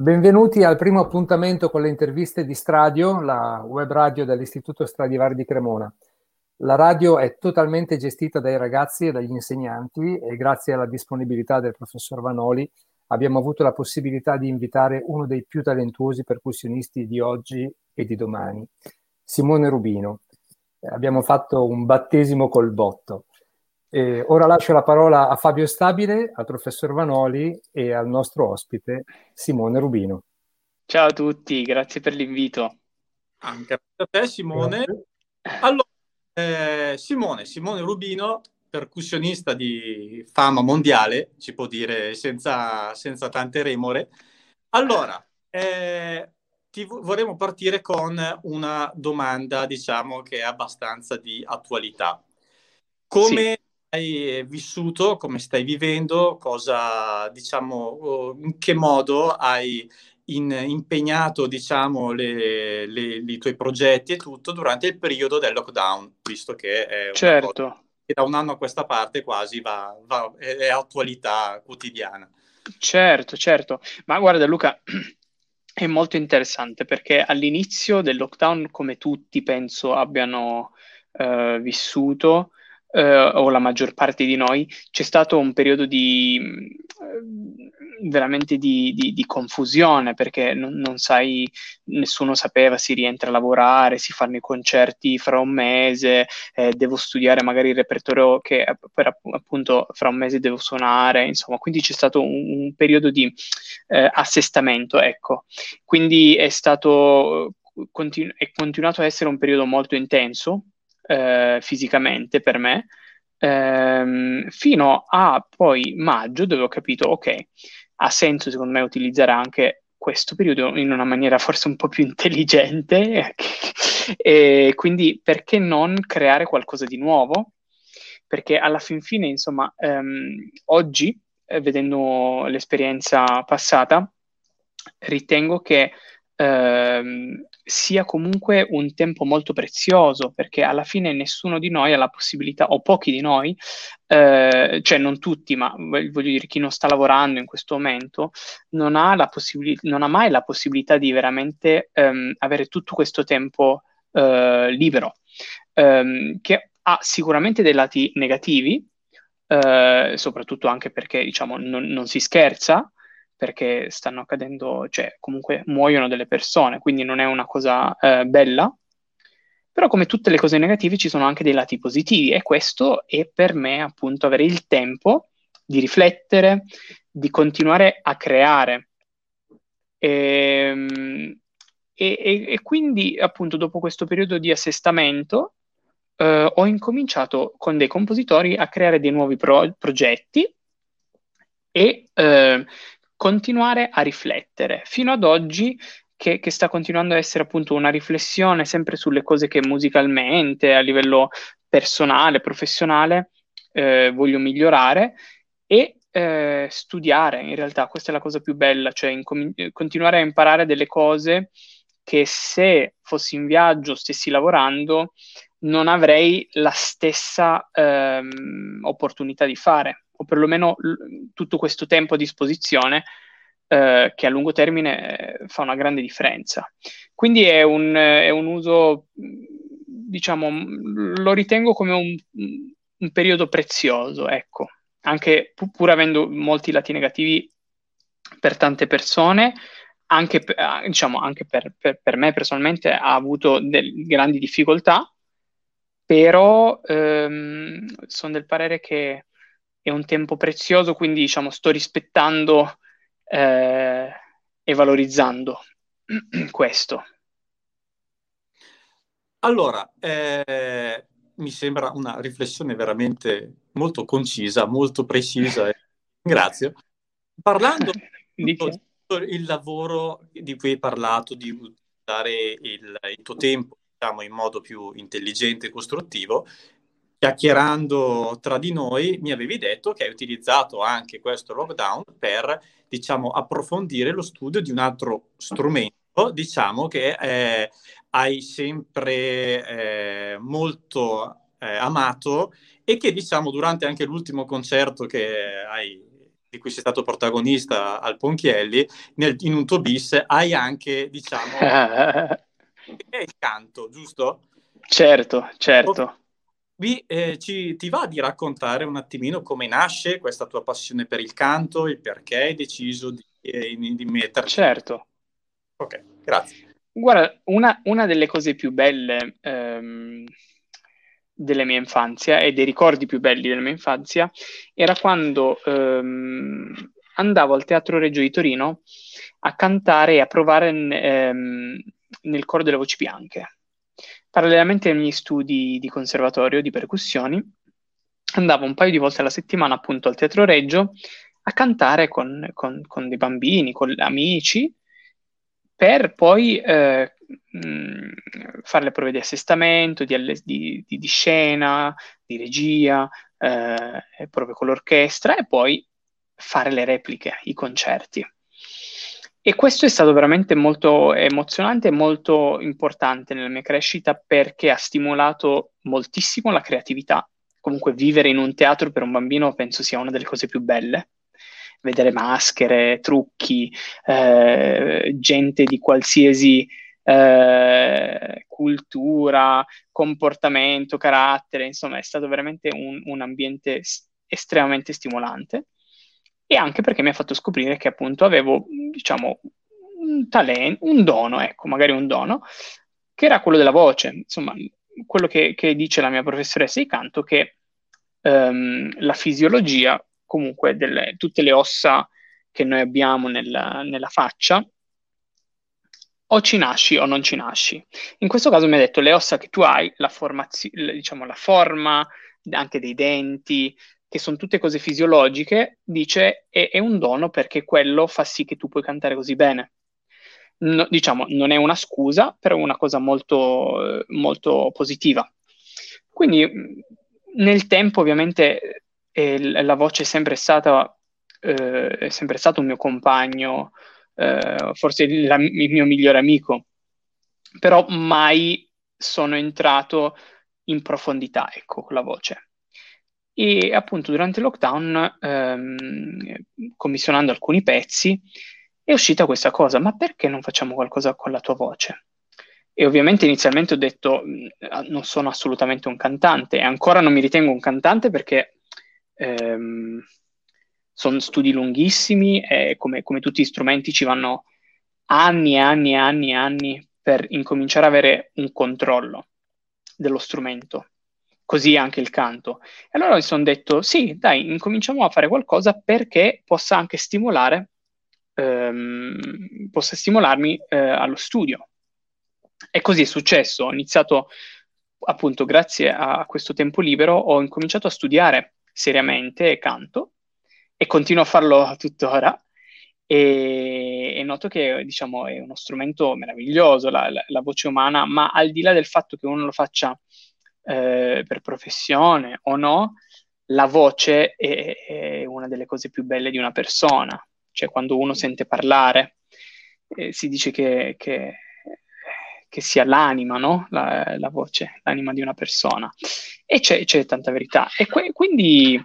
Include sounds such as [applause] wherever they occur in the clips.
Benvenuti al primo appuntamento con le interviste di Stradio, la web radio dell'Istituto Stradivari di Cremona. La radio è totalmente gestita dai ragazzi e dagli insegnanti e grazie alla disponibilità del professor Vanoli abbiamo avuto la possibilità di invitare uno dei più talentuosi percussionisti di oggi e di domani, Simone Rubino. Abbiamo fatto un battesimo col botto. Eh, ora lascio la parola a Fabio Stabile, al professor Vanoli e al nostro ospite Simone Rubino. Ciao a tutti, grazie per l'invito. Anche a te Simone. Grazie. Allora, eh, Simone, Simone Rubino, percussionista di fama mondiale, ci può dire senza, senza tante remore. Allora, eh, ti vorremmo partire con una domanda, diciamo, che è abbastanza di attualità. Come sì vissuto, come stai vivendo, cosa, diciamo, in che modo hai in, impegnato, diciamo, le, le, i tuoi progetti e tutto durante il periodo del lockdown, visto che è certo. che da un anno a questa parte quasi va, va, è, attualità quotidiana. Certo, certo. Ma guarda Luca, [clears throat] è molto interessante perché all'inizio del lockdown, come tutti penso abbiano uh, vissuto, eh, o la maggior parte di noi, c'è stato un periodo di eh, veramente di, di, di, confusione perché non, non, sai, nessuno sapeva, si rientra a lavorare, si fanno i concerti fra un mese, eh, devo studiare magari il repertorio che per appunto fra un mese devo suonare, insomma, quindi c'è stato un, un periodo di eh, assestamento, ecco. Quindi è stato continu- è continuato a essere un periodo molto intenso eh, fisicamente per me, ehm, fino a poi maggio dove ho capito, ok, ha senso secondo me utilizzare anche questo periodo in una maniera forse un po' più intelligente [laughs] e quindi perché non creare qualcosa di nuovo? Perché alla fin fine, insomma, ehm, oggi, eh, vedendo l'esperienza passata, ritengo che ehm, sia comunque un tempo molto prezioso, perché alla fine nessuno di noi ha la possibilità, o pochi di noi, eh, cioè non tutti, ma voglio dire chi non sta lavorando in questo momento, non ha, possibili- non ha mai la possibilità di veramente ehm, avere tutto questo tempo eh, libero, ehm, che ha sicuramente dei lati negativi, eh, soprattutto anche perché diciamo non, non si scherza, perché stanno accadendo, cioè comunque muoiono delle persone, quindi non è una cosa eh, bella. Però come tutte le cose negative ci sono anche dei lati positivi e questo è per me appunto avere il tempo di riflettere, di continuare a creare. Ehm, e, e, e quindi appunto dopo questo periodo di assestamento eh, ho incominciato con dei compositori a creare dei nuovi pro- progetti e eh, continuare a riflettere. Fino ad oggi che, che, sta continuando a essere appunto una riflessione sempre sulle cose che musicalmente, a livello personale, professionale, eh, voglio migliorare e eh, studiare. In realtà questa è la cosa più bella, cioè incom- continuare a imparare delle cose che se fossi in viaggio, stessi lavorando, non avrei la stessa ehm, opportunità di fare o perlomeno l- tutto questo tempo a disposizione eh, che a lungo termine eh, fa una grande differenza. Quindi è un, è un uso, diciamo, lo ritengo come un, un periodo prezioso, ecco, anche pu- pur avendo molti lati negativi per tante persone, anche, diciamo, anche per, per, per, me personalmente ha avuto delle grandi difficoltà, però ehm, sono del parere che è un tempo prezioso, quindi diciamo sto rispettando eh, e valorizzando [clears throat] questo. Allora, eh, mi sembra una riflessione veramente molto concisa, molto precisa. [laughs] Grazie. Parlando [laughs] del lavoro di cui hai parlato, di utilizzare il, il tuo tempo diciamo, in modo più intelligente e costruttivo, chiacchierando tra di noi, mi avevi detto che hai utilizzato anche questo lockdown per, diciamo, approfondire lo studio di un altro strumento, diciamo, che eh, hai sempre eh, molto eh, amato e che, diciamo, durante anche l'ultimo concerto che hai di cui sei stato protagonista al Ponchielli, nel, in un tuo bis hai anche, diciamo, [laughs] il canto, giusto? Certo, certo. Vi, eh, ci, ti va di raccontare un attimino come nasce questa tua passione per il canto, il perché hai deciso di, eh, di metterci? Certo. Ok, grazie. Guarda, una, una delle cose più belle ehm, della mia infanzia e dei ricordi più belli della mia infanzia era quando ehm, andavo al Teatro Reggio di Torino a cantare e a provare ehm, nel coro delle voci bianche. Parallelamente ai miei studi di conservatorio di percussioni, andavo un paio di volte alla settimana appunto al Teatro Reggio a cantare con, con, con dei bambini, con amici, per poi eh, mh, fare le prove di assestamento, di, di, di, di scena, di regia, eh, prove con l'orchestra e poi fare le repliche, i concerti. E questo è stato veramente molto emozionante e molto importante nella mia crescita perché ha stimolato moltissimo la creatività. Comunque vivere in un teatro per un bambino penso sia una delle cose più belle vedere maschere, trucchi, eh, gente di qualsiasi eh, cultura, comportamento, carattere, insomma è stato veramente un, un ambiente estremamente stimolante e anche perché mi ha fatto scoprire che appunto avevo, diciamo, un talento, un dono, ecco, magari un dono, che era quello della voce, insomma, quello che, che dice la mia professoressa di canto, che um, la fisiologia comunque delle, tutte le ossa che noi abbiamo nella, nella faccia, o ci nasci o non ci nasci. In questo caso mi ha detto le ossa che tu hai, la, formazio- diciamo, la forma anche dei denti, che sono tutte cose fisiologiche, dice è, è, un dono perché quello fa sì che tu puoi cantare così bene. No, diciamo, non è una scusa, però è una cosa molto, molto positiva. Quindi nel tempo ovviamente e la voce è sempre stata, eh, è sempre stato un mio compagno, eh, forse la, il mio migliore amico, però mai sono entrato in profondità, ecco, con la voce. E appunto durante il lockdown, ehm, commissionando alcuni pezzi, è uscita questa cosa, ma perché non facciamo qualcosa con la tua voce? E ovviamente inizialmente ho detto, non sono assolutamente un cantante, e ancora non mi ritengo un cantante perché ehm, sono studi lunghissimi e come, come, tutti gli strumenti ci vanno anni e anni e anni e anni per incominciare ad avere un controllo dello strumento. Così anche il canto. E allora mi sono detto, sì, dai, incominciamo a fare qualcosa perché possa anche stimolare, ehm, possa stimolarmi eh, allo studio. E così è successo. Ho iniziato appunto grazie a questo tempo libero, ho incominciato a studiare seriamente canto e continuo a farlo [laughs] tuttora e, e noto che diciamo, è uno strumento meraviglioso la, la, la, voce umana, ma al di là del fatto che uno lo faccia eh, per professione o no, la voce è, è, una delle cose più belle di una persona, cioè quando uno sente parlare eh, si dice che, che che sia l'anima, no? la, la, voce, l'anima di una persona. E c'è, c'è tanta verità. E que- quindi,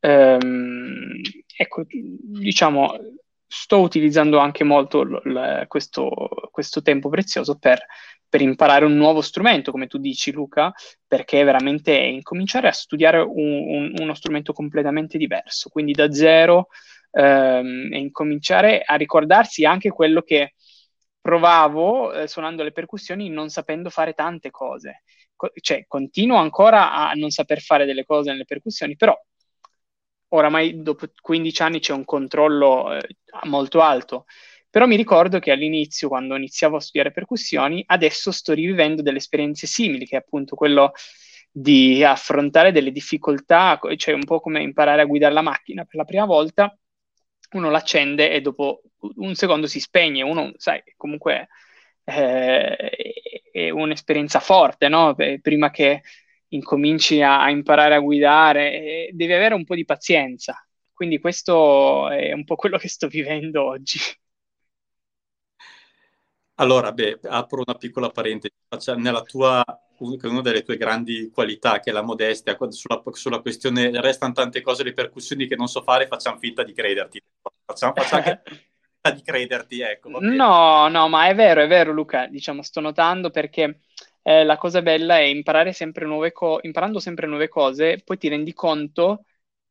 ehm, ecco, diciamo, sto utilizzando anche molto l- l- questo, questo, tempo prezioso per, per, imparare un nuovo strumento, come tu dici Luca, perché veramente è incominciare a studiare un, un, uno strumento completamente diverso, quindi da zero ehm, e incominciare a ricordarsi anche quello che provavo eh, suonando le percussioni non sapendo fare tante cose. Co- cioè, continuo ancora a non saper fare delle cose nelle percussioni, però oramai dopo 15 anni c'è un controllo eh, molto alto. Però mi ricordo che all'inizio, quando iniziavo a studiare percussioni, adesso sto rivivendo delle esperienze simili, che è appunto quello di affrontare delle difficoltà, cioè un po' come imparare a guidare la macchina per la prima volta uno l'accende e dopo un secondo si spegne, uno, sai, comunque eh, è un'esperienza forte, no? Prima che incominci a, a imparare a guidare, devi avere un po' di pazienza. Quindi questo è un po' quello che sto vivendo oggi. Allora, beh, apro una piccola parentesi. Nella tua una delle tue grandi qualità, che è la modestia, sulla, sulla questione restano tante cose, le percussioni che non so fare, facciamo finta di crederti. Facciamo, facciamo [laughs] finta di crederti, ecco. No, no, ma è vero, è vero Luca, diciamo, sto notando perché eh, la cosa bella è imparare sempre nuove cose, imparando sempre nuove cose, poi ti rendi conto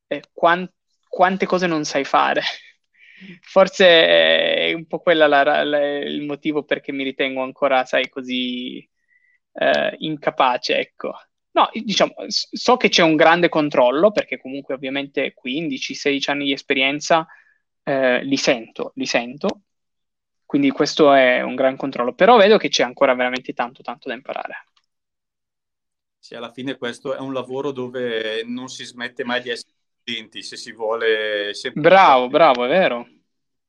eh, quant- quante cose non sai fare. [laughs] Forse è un po' la, il motivo perché mi ritengo ancora, sai, così eh, incapace, ecco. No, diciamo, so che c'è un grande controllo, perché comunque ovviamente 15-16 anni di esperienza eh, li sento, li sento, quindi questo è un gran controllo, però vedo che c'è ancora veramente tanto, tanto da imparare. Sì, alla fine questo è un lavoro dove non si smette mai di essere studenti, se si vuole... Sempre... Bravo, bravo, è vero,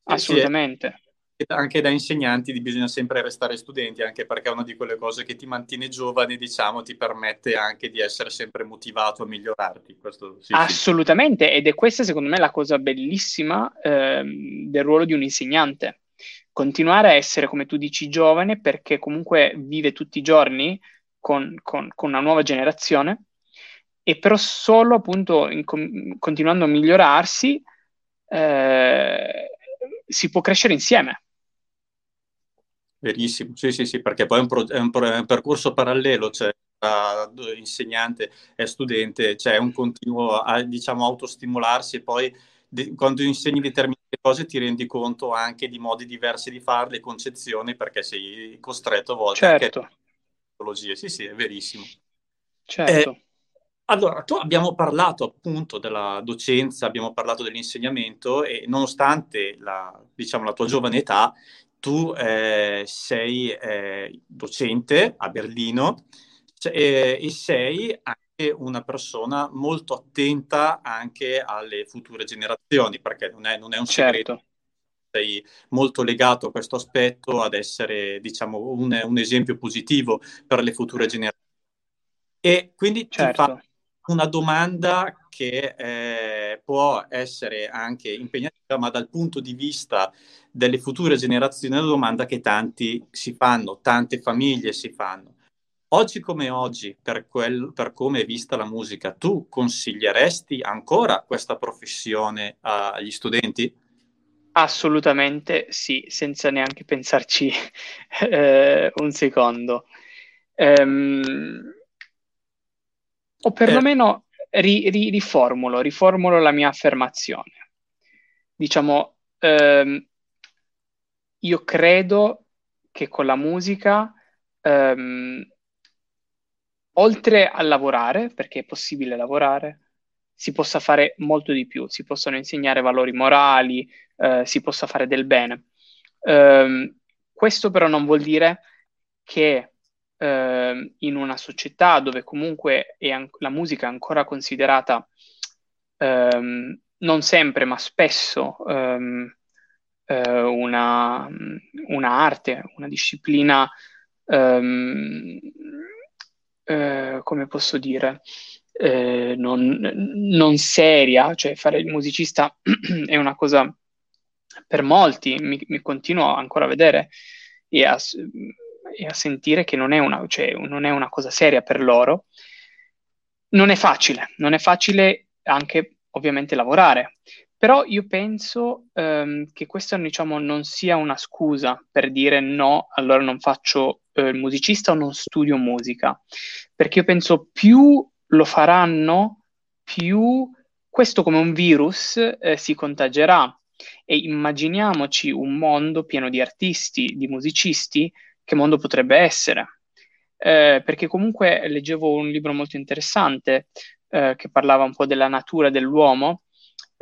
assolutamente. Sì, anche da insegnanti bisogna sempre restare studenti, anche perché è una di quelle cose che ti mantiene giovane, diciamo, ti permette anche di essere sempre motivato a migliorarti. Questo, sì, Assolutamente, sì. ed è questa secondo me la cosa bellissima ehm, del ruolo di un insegnante continuare a essere, come tu dici, giovane perché comunque vive tutti i giorni con, con, con una nuova generazione e però solo appunto in, continuando a migliorarsi eh, si può crescere insieme. Verissimo, sì, sì, sì, perché poi è un, pro, è un, pro, è un percorso parallelo, cioè tra insegnante e studente, c'è cioè un continuo, a, diciamo, autostimolarsi e poi de- quando insegni determinate cose ti rendi conto anche di modi diversi di farle, concezioni, perché sei costretto a volte certo. anche tecnologie. Sì, sì, è verissimo. Certo. Eh, allora, tu abbiamo parlato appunto della docenza, abbiamo parlato dell'insegnamento e nonostante la, diciamo, la tua giovane età, tu eh, sei eh, docente a Berlino eh, e sei una persona molto attenta anche alle future generazioni, perché non è, non è un segreto. Certo. Sei molto legato a questo aspetto, ad essere, diciamo, un, un esempio positivo per le future generazioni. E quindi certo. ti fa una domanda che eh, può essere anche impegnativa, ma dal punto di vista delle future generazioni è una domanda che tanti si fanno, tante famiglie si fanno. Oggi come oggi, per, quel, per come è vista la musica, tu consiglieresti ancora questa professione agli studenti? Assolutamente sì, senza neanche pensarci [laughs] eh, un secondo. Um, o perlomeno ri, ri, riformulo, riformulo la mia affermazione. Diciamo, um, io credo che con la musica um, oltre a lavorare, perché è possibile lavorare, si possa fare molto di più, si possono insegnare valori morali, eh, si possa fare del bene. Um, questo però non vuol dire che uh, in una società dove comunque an- la musica è ancora considerata um, non sempre, ma spesso um, uh, una, una, arte, una disciplina eh, come posso dire, eh, non, non, seria, cioè fare il musicista [clears throat] è una cosa per molti, mi, mi continuo ancora a vedere e a, e a sentire che non è, una, cioè, non è una cosa seria per loro. Non è facile, non è facile anche ovviamente lavorare, però io penso ehm, che questa diciamo, non sia una scusa per dire no, allora non faccio eh, il musicista o non studio musica, perché io penso più lo faranno, più questo come un virus eh, si contagerà. E immaginiamoci un mondo pieno di artisti, di musicisti, che mondo potrebbe essere? Eh, perché comunque leggevo un libro molto interessante eh, che parlava un po' della natura dell'uomo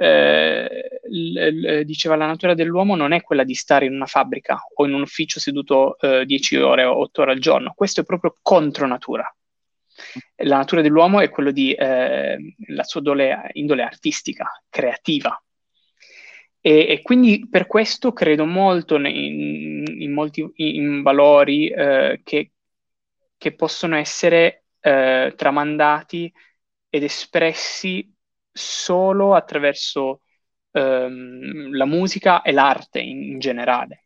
eh, l- l- diceva la natura dell'uomo non è quella di stare in una fabbrica o in un ufficio seduto 10 eh, ore o 8 ore al giorno, questo è proprio contro natura. La natura dell'uomo è quello di eh, la sua dole, indole artistica, creativa. E, e, quindi per questo credo molto in, in molti in valori eh, che, che, possono essere eh, tramandati ed espressi solo attraverso ehm, la musica e l'arte in, in, generale.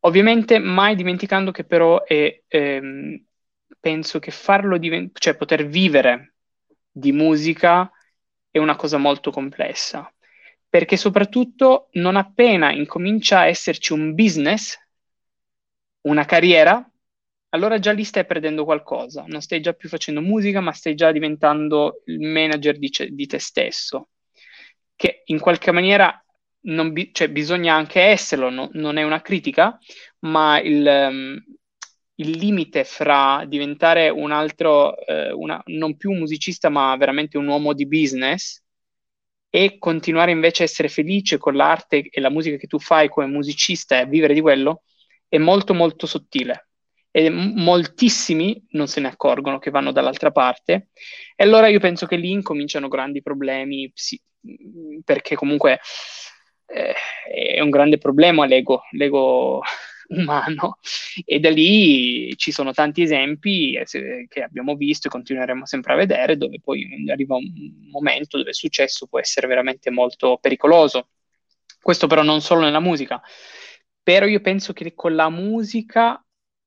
Ovviamente mai dimenticando che però è, ehm, penso che farlo diventare, cioè poter vivere di musica è una cosa molto complessa, perché soprattutto non appena incomincia a esserci un business, una carriera, allora già lì stai perdendo qualcosa, non stai già più facendo musica, ma stai già diventando il manager di, di te stesso, che in qualche maniera bi- cioè, bisogna anche esserlo, no? non è una critica, ma il, um, il limite fra diventare un altro, eh, una, non più un musicista, ma veramente un uomo di business e continuare invece a essere felice con l'arte e la musica che tu fai come musicista e a vivere di quello è molto molto sottile e moltissimi non se ne accorgono che vanno dall'altra parte. E allora io penso che lì incominciano grandi problemi sì, perché comunque eh, è un grande problema l'ego, l'ego [laughs] umano. E da lì ci sono tanti esempi eh, che abbiamo visto e continueremo sempre a vedere dove poi arriva un momento dove il successo può essere veramente molto pericoloso. Questo però non solo nella musica, però io penso che con la musica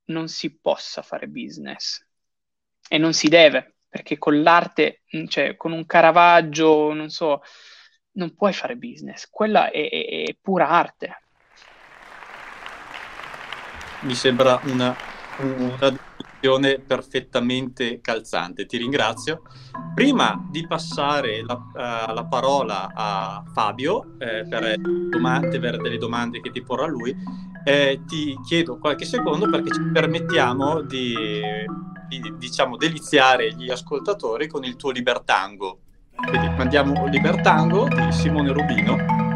non si possa fare business. E non si deve, perché con l'arte, cioè con un Caravaggio, non so, non puoi fare business, quella è, è, è pura arte. Mi sembra una, una definizione perfettamente calzante. Ti ringrazio. Prima di passare la, uh, la parola a Fabio eh, per, domande, per, delle domande che ti porrà lui, eh, ti chiedo qualche secondo perché ci permettiamo di, di diciamo, deliziare gli ascoltatori con il tuo Libertango. Quindi mandiamo Libertango di Simone Rubino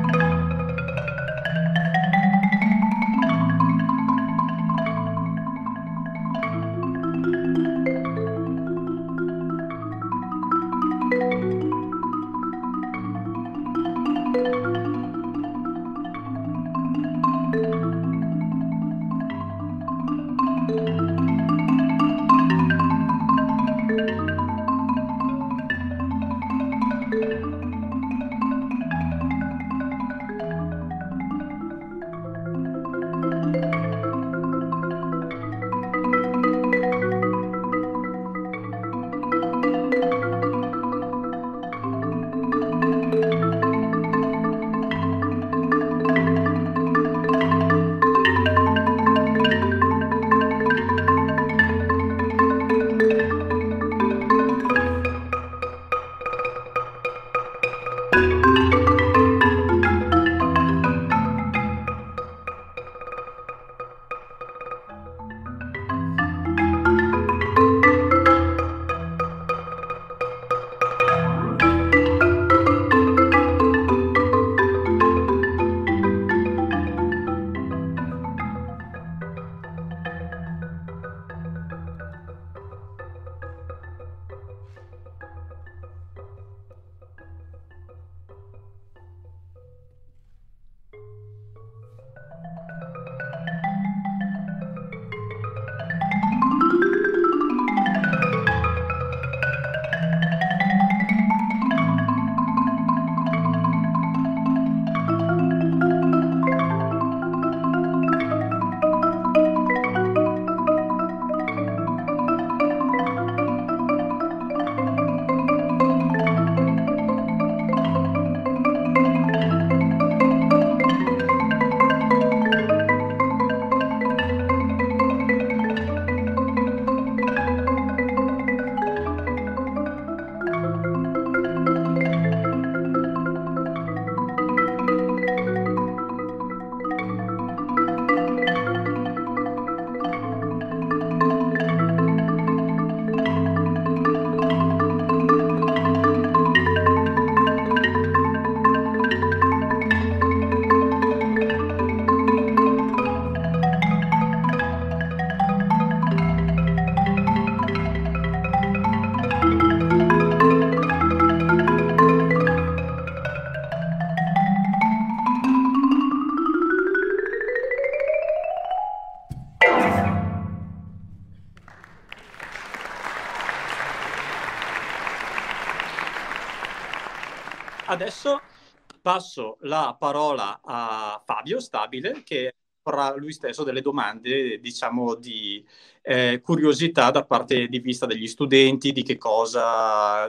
passo la parola a Fabio Stabile, che porrà lui stesso delle domande, diciamo, di eh, curiosità da parte di vista degli studenti, di che cosa,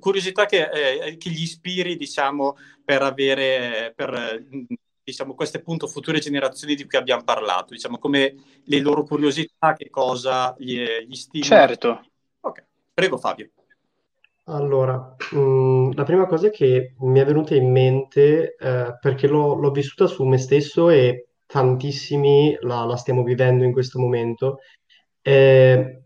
curiosità che, eh, che gli ispiri, diciamo, per avere, per, diciamo, queste appunto future generazioni di cui abbiamo parlato, diciamo, come le loro curiosità, che cosa gli, gli stimola. Certo. Ok, prego Fabio. Allora, mh, mm, la prima cosa che mi è venuta in mente, eh, perché l'ho, l'ho vissuta su me stesso e tantissimi la, la stiamo vivendo in questo momento, eh,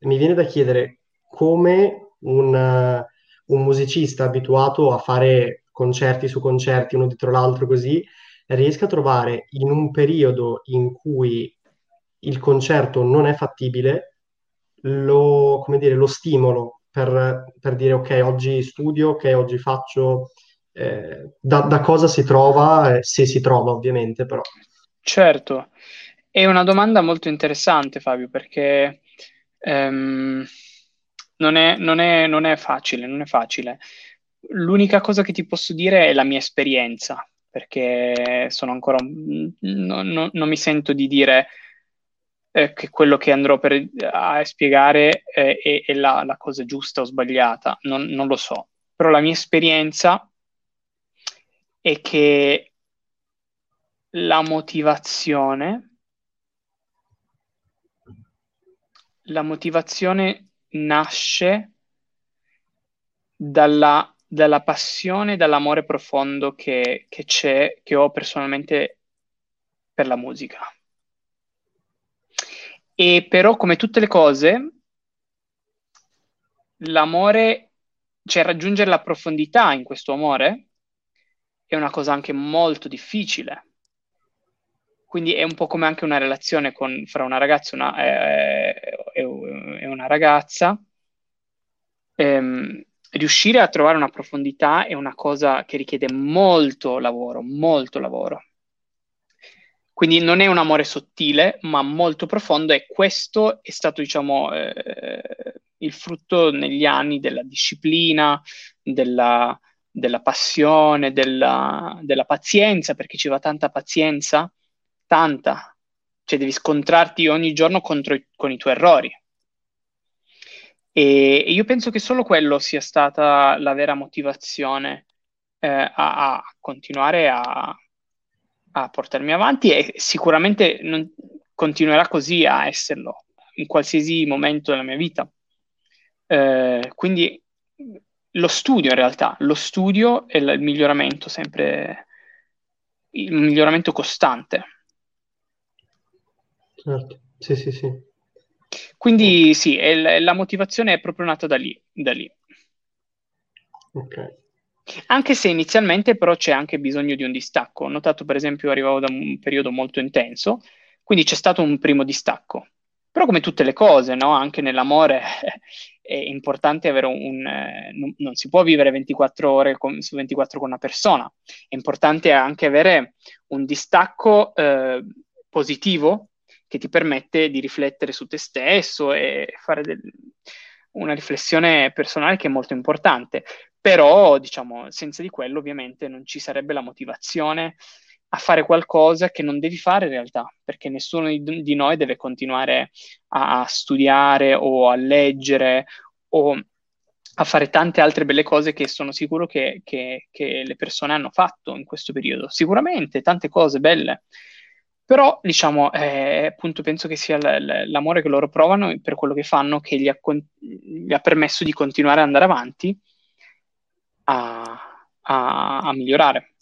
mi viene da chiedere come un, un musicista abituato a fare concerti su concerti uno dietro l'altro così, riesca a trovare in un periodo in cui il concerto non è fattibile, lo, come dire, lo stimolo per, per dire ok, oggi studio, ok, oggi faccio, eh, da, da, cosa si trova, eh, se si trova ovviamente però. Certo, è una domanda molto interessante Fabio perché ehm, non, è, non, è, non è facile, non è facile. L'unica cosa che ti posso dire è la mia esperienza, perché sono ancora, no, no, non mi sento di dire eh, che quello che andrò per, a spiegare eh, è, è la, la, cosa giusta o sbagliata, non, non lo so. Però la mia esperienza è che la motivazione, la motivazione nasce dalla, dalla passione, dall'amore profondo che, che c'è, che ho personalmente per la musica. E però, come tutte le cose, l'amore, cioè raggiungere la profondità in questo amore, è una cosa anche molto difficile. Quindi è un po' come anche una relazione con, fra una ragazza una, eh, e una ragazza. Ehm, riuscire a trovare una profondità è una cosa che richiede molto lavoro, molto lavoro. Quindi non è un amore sottile, ma molto profondo e questo è stato, diciamo, eh, il frutto negli anni della disciplina, della, della passione, della, della, pazienza, perché ci va tanta pazienza, tanta. Cioè devi scontrarti ogni giorno i, con i tuoi errori. E, e, io penso che solo quello sia stata la vera motivazione eh, a, a continuare a a portarmi avanti e sicuramente non, continuerà così a esserlo in qualsiasi momento della mia vita. Eh, quindi lo studio in realtà, lo studio è il miglioramento sempre, il miglioramento costante. Certo, sì, sì, sì. Quindi sì, la motivazione è proprio nata da lì. Da lì. Ok. Anche se inizialmente però c'è anche bisogno di un distacco. Ho notato per esempio arrivavo da un periodo molto intenso, quindi c'è stato un primo distacco. Però come tutte le cose, no? anche nell'amore [laughs] è importante avere un... eh, non, non, si può vivere 24 ore con, su 24 con una persona, è importante anche avere un distacco eh, positivo che ti permette di riflettere su te stesso e fare del, una riflessione personale che è molto importante. Però, diciamo, senza di quello ovviamente non ci sarebbe la motivazione a fare qualcosa che non devi fare in realtà, perché nessuno di, noi deve continuare a studiare o a leggere o a fare tante altre belle cose che sono sicuro che, che, che, le persone hanno fatto in questo periodo. Sicuramente tante cose belle, però diciamo, eh, appunto penso che sia l- l'amore che loro provano per quello che fanno che gli ha, con- gli ha permesso di continuare ad andare avanti a, a, a migliorare.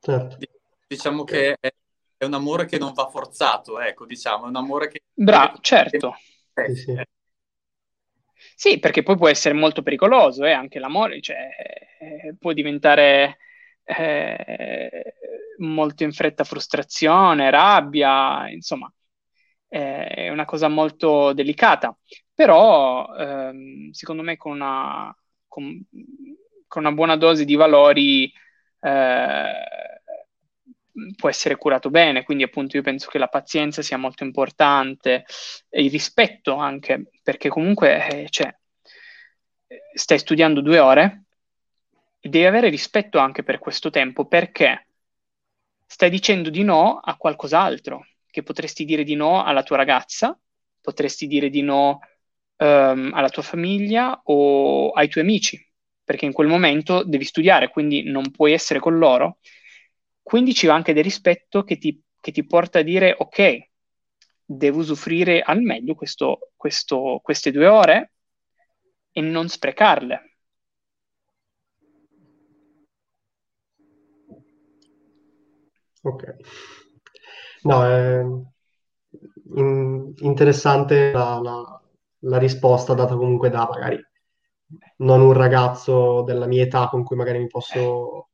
Certo. Diciamo che è, è, un amore che non va forzato, ecco, diciamo, è un amore che... Bravo, certo. Sì, sì. sì, perché poi può essere molto pericoloso, eh, anche l'amore, cioè, eh, può diventare eh, molto in fretta frustrazione, rabbia, insomma, eh, è una cosa molto delicata. Però, ehm, secondo me, con una con, con una buona dose di valori eh, può essere curato bene, quindi appunto io penso che la pazienza sia molto importante, e il rispetto anche, perché comunque eh, cioè, stai studiando due ore e devi avere rispetto anche per questo tempo, perché stai dicendo di no a qualcos'altro, che potresti dire di no alla tua ragazza, potresti dire di no um, alla tua famiglia o ai tuoi amici, perché in quel momento devi studiare, quindi non puoi essere con loro. Quindi ci va anche del rispetto che ti, che ti porta a dire ok, devo usufruire al meglio questo, questo, queste due ore e non sprecarle. Ok. No, è in- interessante la, la- la risposta data comunque da magari non un ragazzo della mia età con cui magari mi posso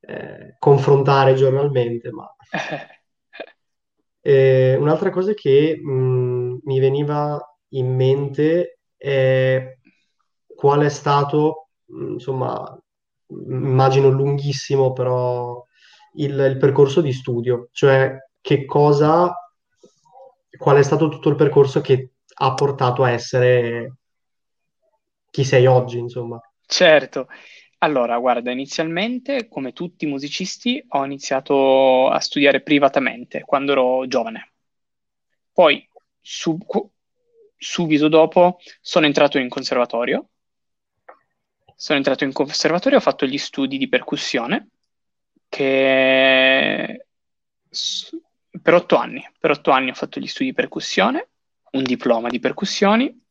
eh, confrontare giornalmente, ma [laughs] Eh, un'altra cosa che mh, mi veniva in mente è qual è stato, mh, insomma, immagino lunghissimo, però il, il percorso di studio, cioè che cosa, qual è stato tutto il percorso che ha portato a essere chi sei oggi, insomma. Certo. Allora, guarda, inizialmente, come tutti i musicisti, ho iniziato a studiare privatamente quando ero giovane. Poi, sub- subito dopo, sono entrato in conservatorio. Sono entrato in conservatorio, ho fatto gli studi di percussione, che per otto anni, per otto anni ho fatto gli studi di percussione, un diploma di percussioni,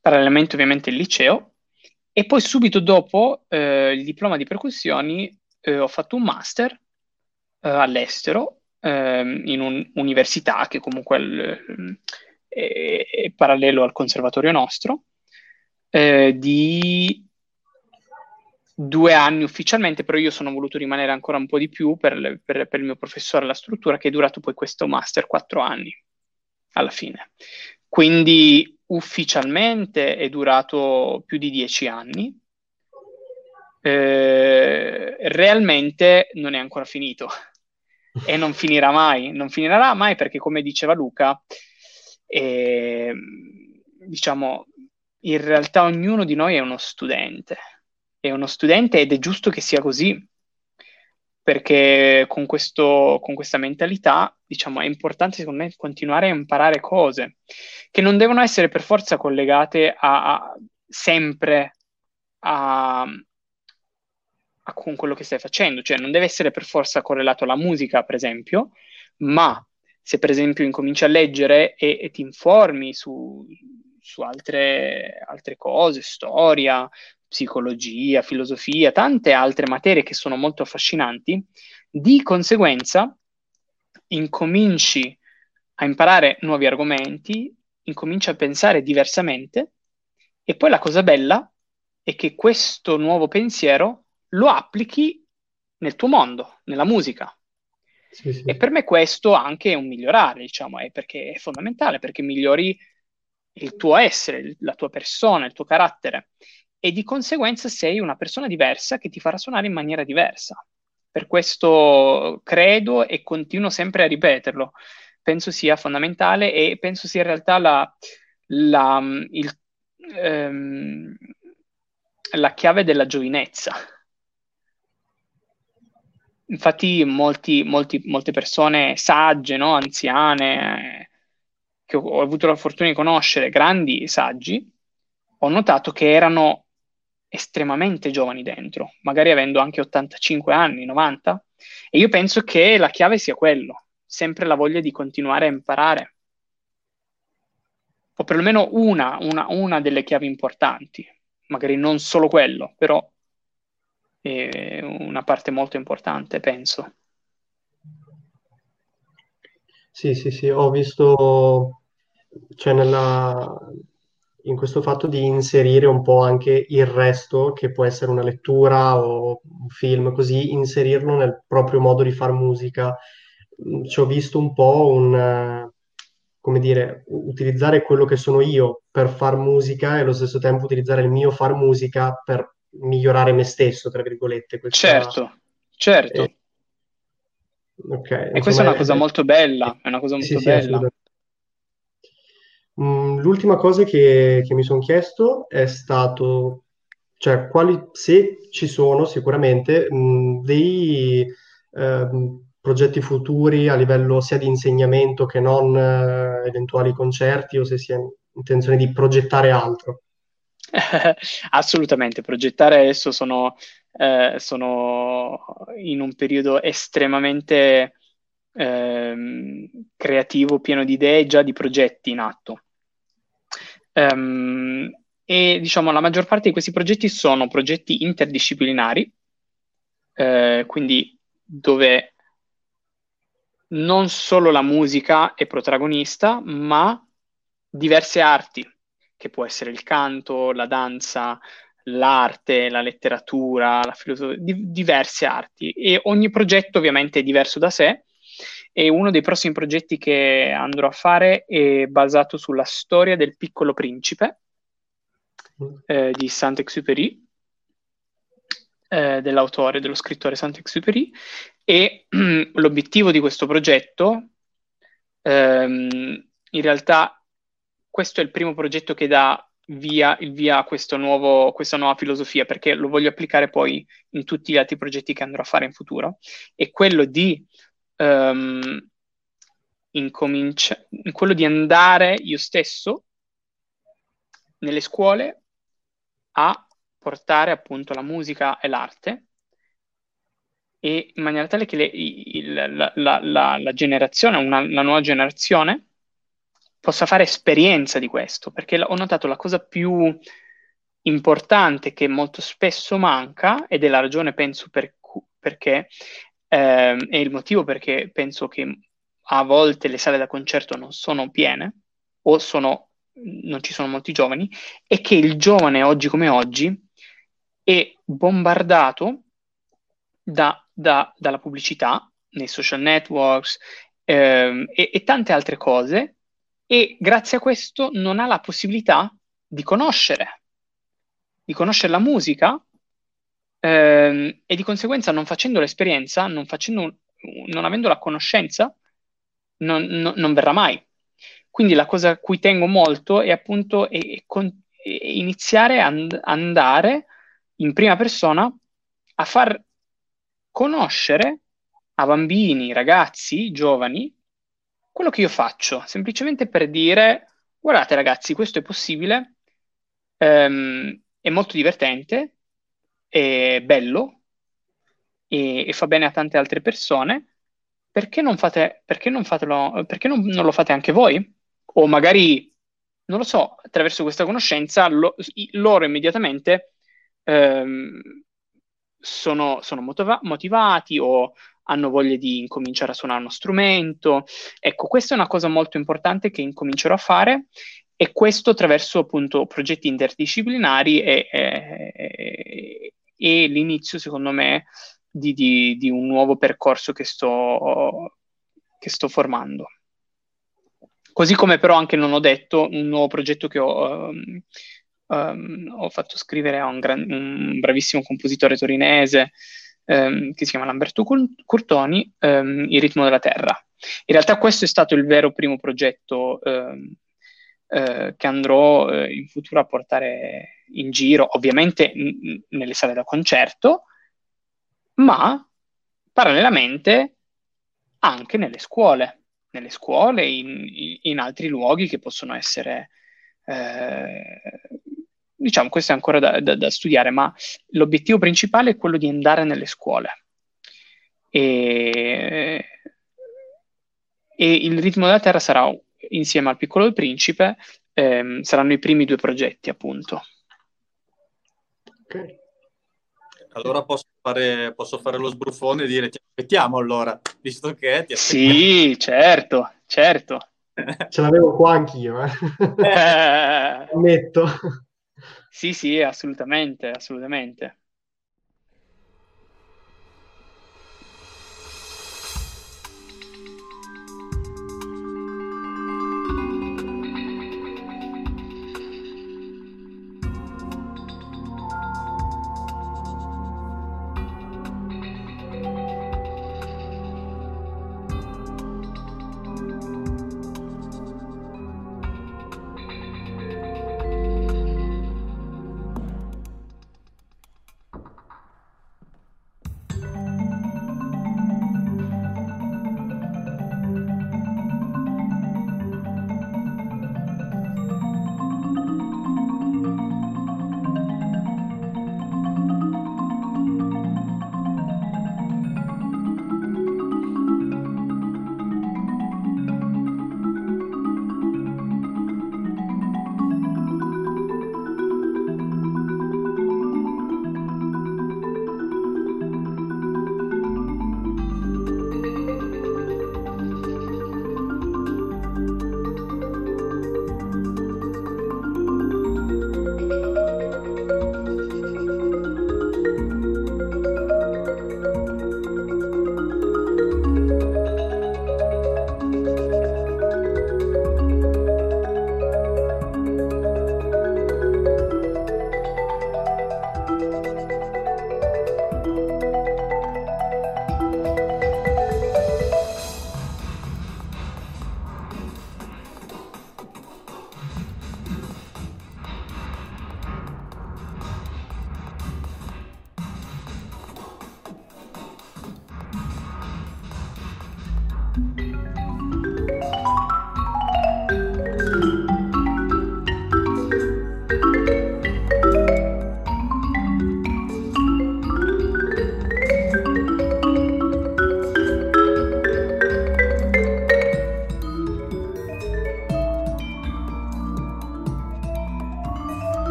parallelamente ovviamente il liceo, e poi subito dopo eh, il diploma di percussioni eh, ho fatto un master eh, all'estero ehm, in un'università che comunque è, è, è, parallelo al conservatorio nostro, eh, di due anni ufficialmente, però io sono voluto rimanere ancora un po' di più per, per, per il mio professore alla struttura, che è durato poi questo master quattro anni alla fine. Quindi ufficialmente è durato più di dieci anni, eh, realmente non è ancora finito e non finirà mai, non finirà mai perché come diceva Luca, eh, diciamo, in realtà ognuno di noi è uno studente, è uno studente ed è giusto che sia così, perché con, questo, con questa mentalità, diciamo, è importante secondo me continuare a imparare cose che non devono essere per forza collegate a, a sempre a, a, con quello che stai facendo, cioè non deve essere per forza correlato alla musica, per esempio, ma se per esempio incominci a leggere e, e ti informi su, su altre, altre cose, storia, psicologia, filosofia, tante altre materie che sono molto affascinanti, di conseguenza incominci a imparare nuovi argomenti, incominci a pensare diversamente e poi la cosa bella è che questo nuovo pensiero lo applichi nel tuo mondo, nella musica. Sì, sì. E per me questo anche è un migliorare, diciamo, è perché è fondamentale, perché migliori il tuo essere, la tua persona, il tuo carattere e di conseguenza sei una persona diversa che ti farà suonare in maniera diversa. Per questo credo e continuo sempre a ripeterlo. Penso sia fondamentale e penso sia in realtà la, la, il, ehm, la chiave della giovinezza. Infatti molti, molti, molte persone sagge, no? anziane, che ho, ho avuto la fortuna di conoscere, grandi saggi, ho notato che erano estremamente giovani dentro, magari avendo anche 85 anni, 90. E io penso che la chiave sia quello, sempre la voglia di continuare a imparare. O perlomeno una, una, una delle chiavi importanti, magari non solo quello, però è una parte molto importante, penso. Sì, sì, sì, ho visto, cioè nella, in questo fatto di inserire un po' anche il resto, che può essere una lettura o un film, così inserirlo nel proprio modo di fare musica. Mm, ci ho visto un po' un, come dire, utilizzare quello che sono io per far musica e allo stesso tempo utilizzare il mio far musica per migliorare me stesso, tra virgolette. Questa... Certo, certo. E... Okay, e insomma, questa è una cosa molto bella, è una cosa molto sì, bella. Sì, l'ultima cosa che, che mi sono chiesto è stato, cioè, quali, se ci sono sicuramente mh, dei, ehm, progetti futuri a livello sia di insegnamento che non eh, eventuali concerti o se si ha intenzione di progettare altro. [laughs] Assolutamente, progettare adesso sono, eh, sono in un periodo estremamente eh, creativo, pieno di idee, già di progetti in atto. Um, e diciamo la maggior parte di questi progetti sono progetti interdisciplinari, eh, quindi dove non solo la musica è protagonista, ma diverse arti, che può essere il canto, la danza, l'arte, la letteratura, la filosofia, di- diverse arti. E ogni progetto ovviamente è diverso da sé. E uno dei prossimi progetti che andrò a fare è basato sulla storia del piccolo principe mm. eh, di Saint-Exupéry, eh, dell'autore, dello scrittore Saint-Exupéry, e [clears throat] l'obiettivo di questo progetto, ehm, in realtà questo è il primo progetto che dà via, il via a nuovo, questa nuova filosofia, perché lo voglio applicare poi in tutti gli altri progetti che andrò a fare in futuro, è quello di, um, incomincia- quello di andare io stesso nelle scuole a portare appunto la musica e l'arte e in maniera tale che le, il, la, la, la, la, generazione, una, la nuova generazione, possa fare esperienza di questo, perché ho notato la cosa più importante che molto spesso manca, ed è la ragione, penso, per, perché eh, è il motivo perché penso che a volte le sale da concerto non sono piene o sono, non ci sono molti giovani, è che il giovane oggi come oggi è bombardato da, da, dalla pubblicità nei social networks ehm, e, e tante altre cose e grazie a questo non ha la possibilità di conoscere, di conoscere la musica e di conseguenza non facendo l'esperienza, non, facendo, non avendo la conoscenza, non, non, non, verrà mai. Quindi la cosa a cui tengo molto è appunto è, è con, è iniziare a and- andare in prima persona a far conoscere a bambini, ragazzi, giovani, quello che io faccio, semplicemente per dire, guardate ragazzi, questo è possibile, ehm, è molto divertente, è bello e, e, fa bene a tante altre persone, perché non, fate, perché non, fatelo, perché non, non lo fate anche voi? O magari, non lo so, attraverso questa conoscenza lo, loro immediatamente ehm, sono, sono motiva- motivati o hanno voglia di incominciare a suonare uno strumento. Ecco, questa è una cosa molto importante che incomincerò a fare e questo attraverso appunto progetti interdisciplinari è, è, è l'inizio, secondo me, di, di, di, un nuovo percorso che sto, che sto formando. Così come però anche non ho detto un nuovo progetto che ho, um, um, ho fatto scrivere a un, gran, un, bravissimo compositore torinese um, che si chiama Lamberto Curtoni, um, Il ritmo della terra. In realtà questo è stato il vero primo progetto uh, che andrò uh, in futuro a portare in giro, ovviamente n- nelle sale da concerto, ma parallelamente anche nelle scuole, nelle scuole, in, in altri luoghi che possono essere eh, diciamo, questo è ancora da, da, da, studiare, ma l'obiettivo principale è quello di andare nelle scuole. E, e il ritmo della Terra sarà, insieme al piccolo principe, ehm, saranno i primi due progetti, appunto. Ok. Allora posso fare, posso fare lo sbruffone e dire ti aspettiamo allora, visto che ti aspettiamo. Sì, certo, certo. [laughs] Ce l'avevo qua anch'io, eh. eh. Ammetto. Sì, sì, assolutamente, assolutamente.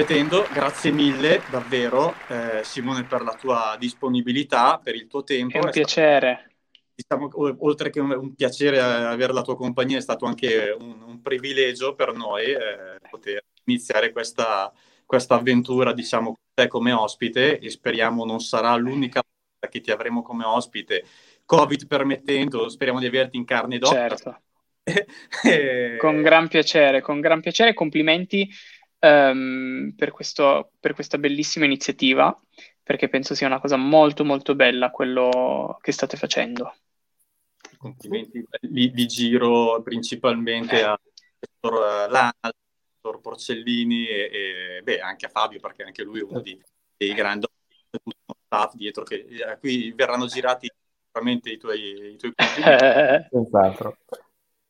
Ripetendo, grazie mille davvero eh, Simone per la tua disponibilità, per il tuo tempo. È un è piacere. Stato, diciamo, oltre che un, un, piacere avere la tua compagnia, è stato anche un, un privilegio per noi eh, poter iniziare questa, questa avventura, diciamo, con te come ospite e speriamo non sarà l'unica volta che ti avremo come ospite, Covid permettendo, speriamo di averti in carne ed ossa. Certo. [laughs] con gran piacere, con gran piacere, complimenti um, per, questo, per questa bellissima iniziativa, perché penso sia una cosa molto molto bella quello che state facendo. Complimenti, li, li giro principalmente al professor Lana, dottor Porcellini e, e beh, anche a Fabio perché anche lui è uno di, dei grandi staff dietro che a cui verranno girati sicuramente i tuoi, i tuoi [laughs] Senz'altro.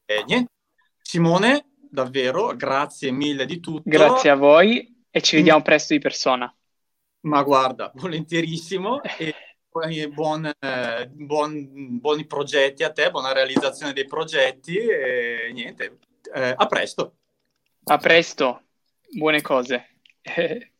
E niente, Simone, davvero, grazie mille di tutto. Grazie a voi e ci vediamo mm. presto di persona. Ma guarda, volentierissimo [laughs] e buon, eh, buon, buoni progetti a te, buona realizzazione dei progetti e niente, eh, a presto. A presto, buone cose. [laughs]